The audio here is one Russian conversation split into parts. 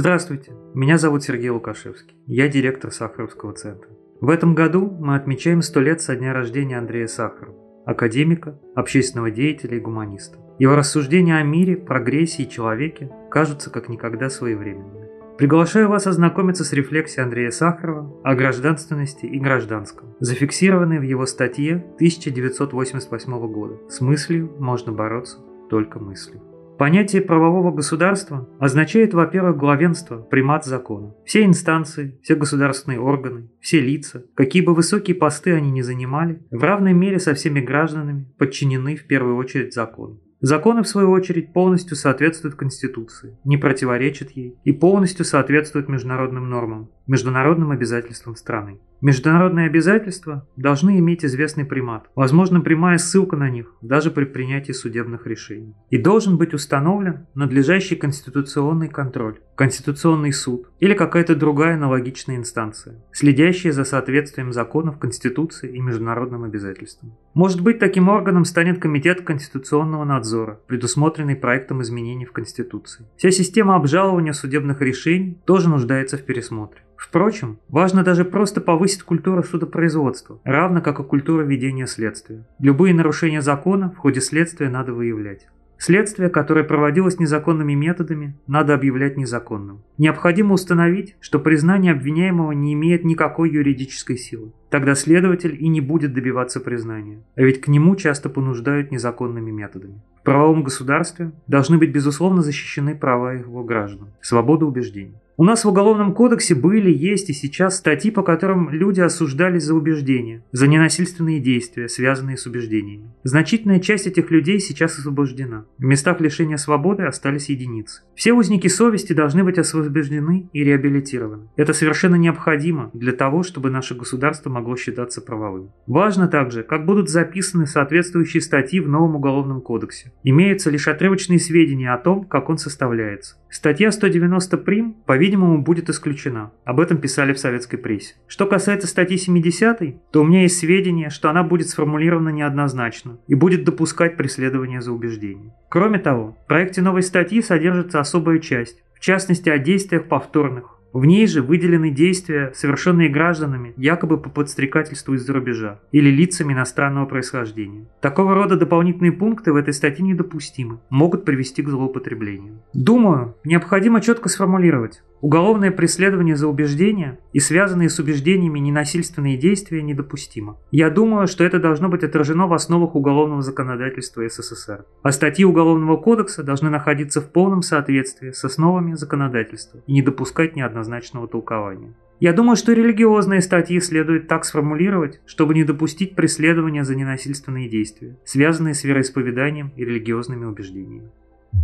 Здравствуйте, меня зовут Сергей Лукашевский, я директор Сахаровского центра. В этом году мы отмечаем 100 лет со дня рождения Андрея Сахарова, академика, общественного деятеля и гуманиста. Его рассуждения о мире, прогрессе и человеке кажутся как никогда своевременными. Приглашаю вас ознакомиться с рефлексией Андрея Сахарова о гражданственности и гражданском, зафиксированной в его статье 1988 года «С мыслью можно бороться только мыслью». Понятие правового государства означает, во-первых, главенство, примат закона. Все инстанции, все государственные органы, все лица, какие бы высокие посты они ни занимали, в равной мере со всеми гражданами подчинены в первую очередь закону. Законы, в свою очередь, полностью соответствуют Конституции, не противоречат ей и полностью соответствуют международным нормам, международным обязательствам страны. Международные обязательства должны иметь известный примат, возможно прямая ссылка на них даже при принятии судебных решений. И должен быть установлен надлежащий конституционный контроль, Конституционный суд или какая-то другая аналогичная инстанция, следящая за соответствием законов Конституции и международным обязательствам. Может быть, таким органом станет Комитет Конституционного надзора, предусмотренный проектом изменений в Конституции. Вся система обжалования судебных решений тоже нуждается в пересмотре. Впрочем, важно даже просто повысить культуру судопроизводства, равно как и культуру ведения следствия. Любые нарушения закона в ходе следствия надо выявлять. Следствие, которое проводилось незаконными методами, надо объявлять незаконным. Необходимо установить, что признание обвиняемого не имеет никакой юридической силы. Тогда следователь и не будет добиваться признания, а ведь к нему часто понуждают незаконными методами. В правовом государстве должны быть безусловно защищены права его граждан, свобода убеждений. У нас в Уголовном кодексе были, есть и сейчас статьи, по которым люди осуждались за убеждения, за ненасильственные действия, связанные с убеждениями. Значительная часть этих людей сейчас освобождена. В местах лишения свободы остались единицы. Все узники совести должны быть освобождены и реабилитированы. Это совершенно необходимо для того, чтобы наше государство могло считаться правовым. Важно также, как будут записаны соответствующие статьи в новом Уголовном кодексе. Имеются лишь отрывочные сведения о том, как он составляется. Статья 190 прим, по-видимому, будет исключена. Об этом писали в советской прессе. Что касается статьи 70, то у меня есть сведения, что она будет сформулирована неоднозначно и будет допускать преследование за убеждение. Кроме того, в проекте новой статьи содержится особая часть, в частности о действиях повторных, в ней же выделены действия, совершенные гражданами якобы по подстрекательству из-за рубежа или лицами иностранного происхождения. Такого рода дополнительные пункты в этой статье недопустимы, могут привести к злоупотреблению. Думаю, необходимо четко сформулировать, Уголовное преследование за убеждения и связанные с убеждениями ненасильственные действия недопустимо. Я думаю, что это должно быть отражено в основах уголовного законодательства СССР. А статьи Уголовного кодекса должны находиться в полном соответствии с основами законодательства и не допускать неоднозначного толкования. Я думаю, что религиозные статьи следует так сформулировать, чтобы не допустить преследования за ненасильственные действия, связанные с вероисповеданием и религиозными убеждениями.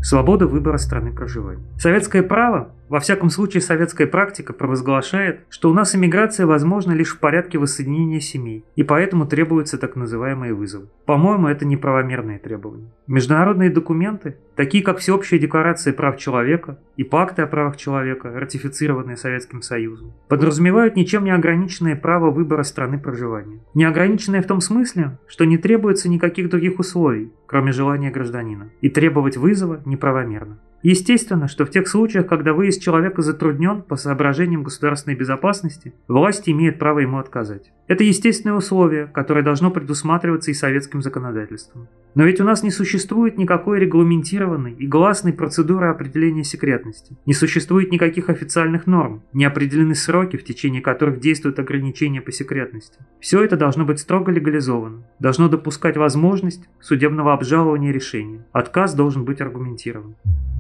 Свобода выбора страны проживания. Советское право во всяком случае, советская практика провозглашает, что у нас иммиграция возможна лишь в порядке воссоединения семей, и поэтому требуются так называемые вызовы. По-моему, это неправомерные требования. Международные документы, такие как Всеобщая декларация прав человека и пакты о правах человека, ратифицированные Советским Союзом, подразумевают ничем не ограниченное право выбора страны проживания. Неограниченное в том смысле, что не требуется никаких других условий, кроме желания гражданина, и требовать вызова неправомерно. Естественно, что в тех случаях, когда выезд человека затруднен по соображениям государственной безопасности, власти имеют право ему отказать. Это естественное условие, которое должно предусматриваться и советским законодательством. Но ведь у нас не существует никакой регламентированной и гласной процедуры определения секретности. Не существует никаких официальных норм, не определены сроки, в течение которых действуют ограничения по секретности. Все это должно быть строго легализовано, должно допускать возможность судебного обжалования решения. Отказ должен быть аргументирован.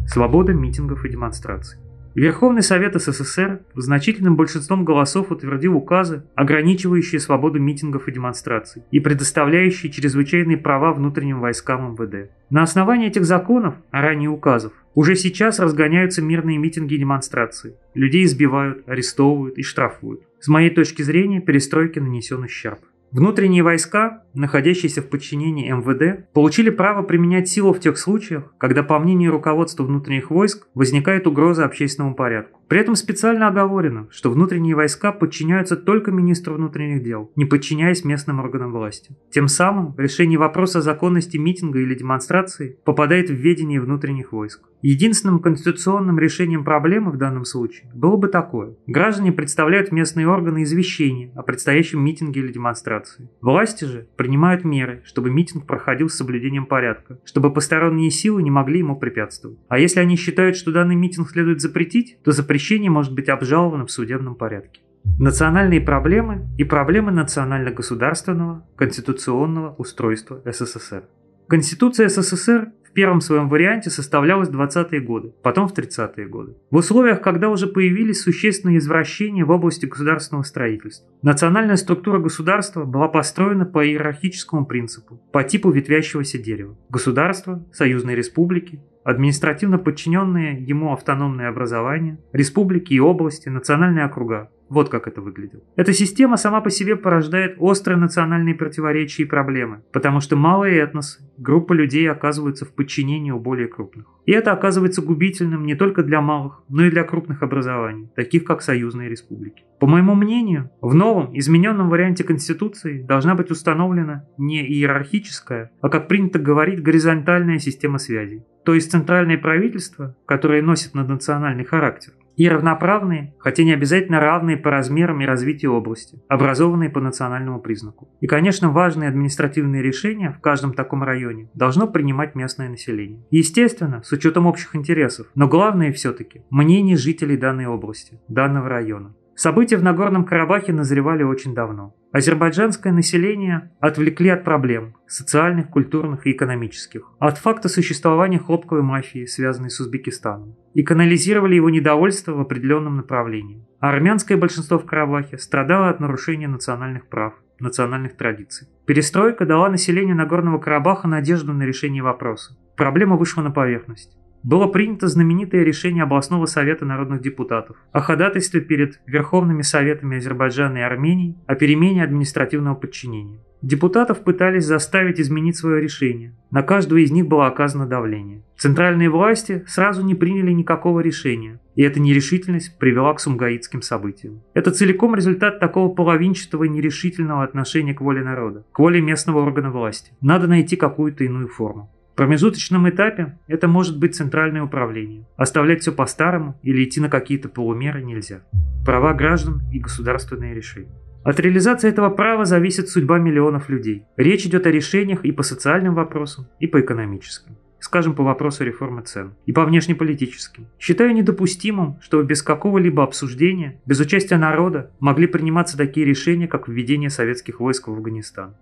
Свобода митингов и демонстраций. Верховный Совет СССР значительным большинством голосов утвердил указы, ограничивающие свободу митингов и демонстраций и предоставляющие чрезвычайные права внутренним войскам МВД. На основании этих законов, а ранее указов, уже сейчас разгоняются мирные митинги и демонстрации. Людей избивают, арестовывают и штрафуют. С моей точки зрения, перестройке нанесен ущерб. Внутренние войска находящиеся в подчинении МВД, получили право применять силу в тех случаях, когда, по мнению руководства внутренних войск, возникает угроза общественному порядку. При этом специально оговорено, что внутренние войска подчиняются только министру внутренних дел, не подчиняясь местным органам власти. Тем самым решение вопроса законности митинга или демонстрации попадает в ведение внутренних войск. Единственным конституционным решением проблемы в данном случае было бы такое. Граждане представляют местные органы извещения о предстоящем митинге или демонстрации. Власти же принимают меры, чтобы митинг проходил с соблюдением порядка, чтобы посторонние силы не могли ему препятствовать. А если они считают, что данный митинг следует запретить, то запрещение может быть обжаловано в судебном порядке. Национальные проблемы и проблемы национально-государственного конституционного устройства СССР. Конституция СССР первом своем варианте составлялась в 20-е годы, потом в 30-е годы. В условиях, когда уже появились существенные извращения в области государственного строительства. Национальная структура государства была построена по иерархическому принципу, по типу ветвящегося дерева. Государство, союзные республики, административно подчиненные ему автономные образования, республики и области, национальные округа. Вот как это выглядело. Эта система сама по себе порождает острые национальные противоречия и проблемы, потому что малые этносы, группа людей оказываются в подчинении у более крупных. И это оказывается губительным не только для малых, но и для крупных образований, таких как союзные республики. По моему мнению, в новом, измененном варианте Конституции должна быть установлена не иерархическая, а, как принято говорить, горизонтальная система связей. То есть центральное правительство, которое носит наднациональный характер, и равноправные, хотя не обязательно равные по размерам и развитию области, образованные по национальному признаку. И, конечно, важные административные решения в каждом таком районе должно принимать местное население. Естественно, с учетом общих интересов, но главное все-таки мнение жителей данной области, данного района. События в Нагорном Карабахе назревали очень давно. Азербайджанское население отвлекли от проблем – социальных, культурных и экономических, от факта существования хлопковой мафии, связанной с Узбекистаном, и канализировали его недовольство в определенном направлении. А армянское большинство в Карабахе страдало от нарушения национальных прав, национальных традиций. Перестройка дала населению Нагорного Карабаха надежду на решение вопроса. Проблема вышла на поверхность было принято знаменитое решение областного совета народных депутатов о ходатайстве перед Верховными Советами Азербайджана и Армении о перемене административного подчинения. Депутатов пытались заставить изменить свое решение. На каждого из них было оказано давление. Центральные власти сразу не приняли никакого решения, и эта нерешительность привела к сумгаитским событиям. Это целиком результат такого половинчатого и нерешительного отношения к воле народа, к воле местного органа власти. Надо найти какую-то иную форму. Промежуточном этапе это может быть центральное управление. Оставлять все по-старому или идти на какие-то полумеры нельзя. Права граждан и государственные решения. От реализации этого права зависит судьба миллионов людей. Речь идет о решениях и по социальным вопросам, и по экономическим. Скажем, по вопросу реформы цен. И по внешнеполитическим. Считаю недопустимым, чтобы без какого-либо обсуждения, без участия народа, могли приниматься такие решения, как введение советских войск в Афганистан.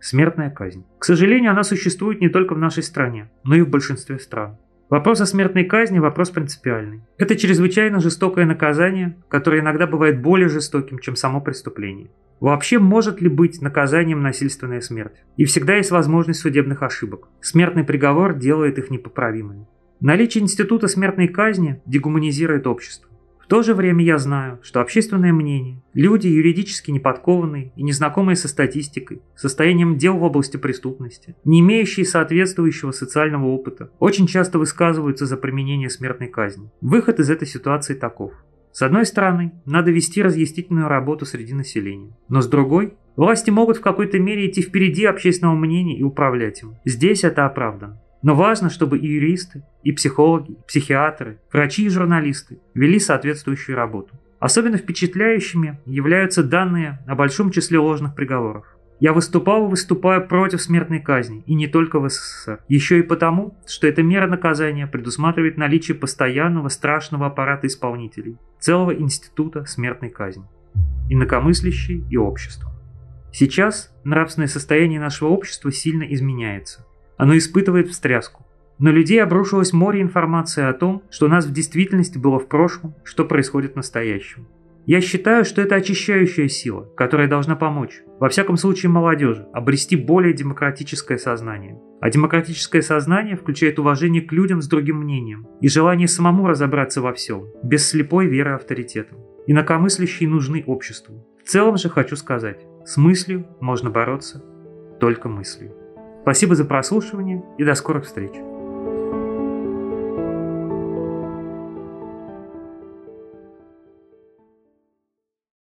Смертная казнь. К сожалению, она существует не только в нашей стране, но и в большинстве стран. Вопрос о смертной казни – вопрос принципиальный. Это чрезвычайно жестокое наказание, которое иногда бывает более жестоким, чем само преступление. Вообще может ли быть наказанием насильственная смерть? И всегда есть возможность судебных ошибок. Смертный приговор делает их непоправимыми. Наличие института смертной казни дегуманизирует общество то же время я знаю, что общественное мнение, люди юридически неподкованные и незнакомые со статистикой, состоянием дел в области преступности, не имеющие соответствующего социального опыта, очень часто высказываются за применение смертной казни. Выход из этой ситуации таков. С одной стороны, надо вести разъяснительную работу среди населения, но с другой, власти могут в какой-то мере идти впереди общественного мнения и управлять им. Здесь это оправдано. Но важно, чтобы и юристы, и психологи, и психиатры, врачи и журналисты вели соответствующую работу. Особенно впечатляющими являются данные о большом числе ложных приговоров. Я выступал и выступаю против смертной казни, и не только в СССР. Еще и потому, что эта мера наказания предусматривает наличие постоянного страшного аппарата исполнителей, целого института смертной казни. Инакомыслящие и общество. Сейчас нравственное состояние нашего общества сильно изменяется. Оно испытывает встряску. На людей обрушилось море информации о том, что нас в действительности было в прошлом, что происходит в настоящем. Я считаю, что это очищающая сила, которая должна помочь, во всяком случае молодежи, обрести более демократическое сознание. А демократическое сознание включает уважение к людям с другим мнением и желание самому разобраться во всем, без слепой веры авторитетам. Инакомыслящие нужны обществу. В целом же хочу сказать, с мыслью можно бороться только мыслью. Спасибо за прослушивание и до скорых встреч!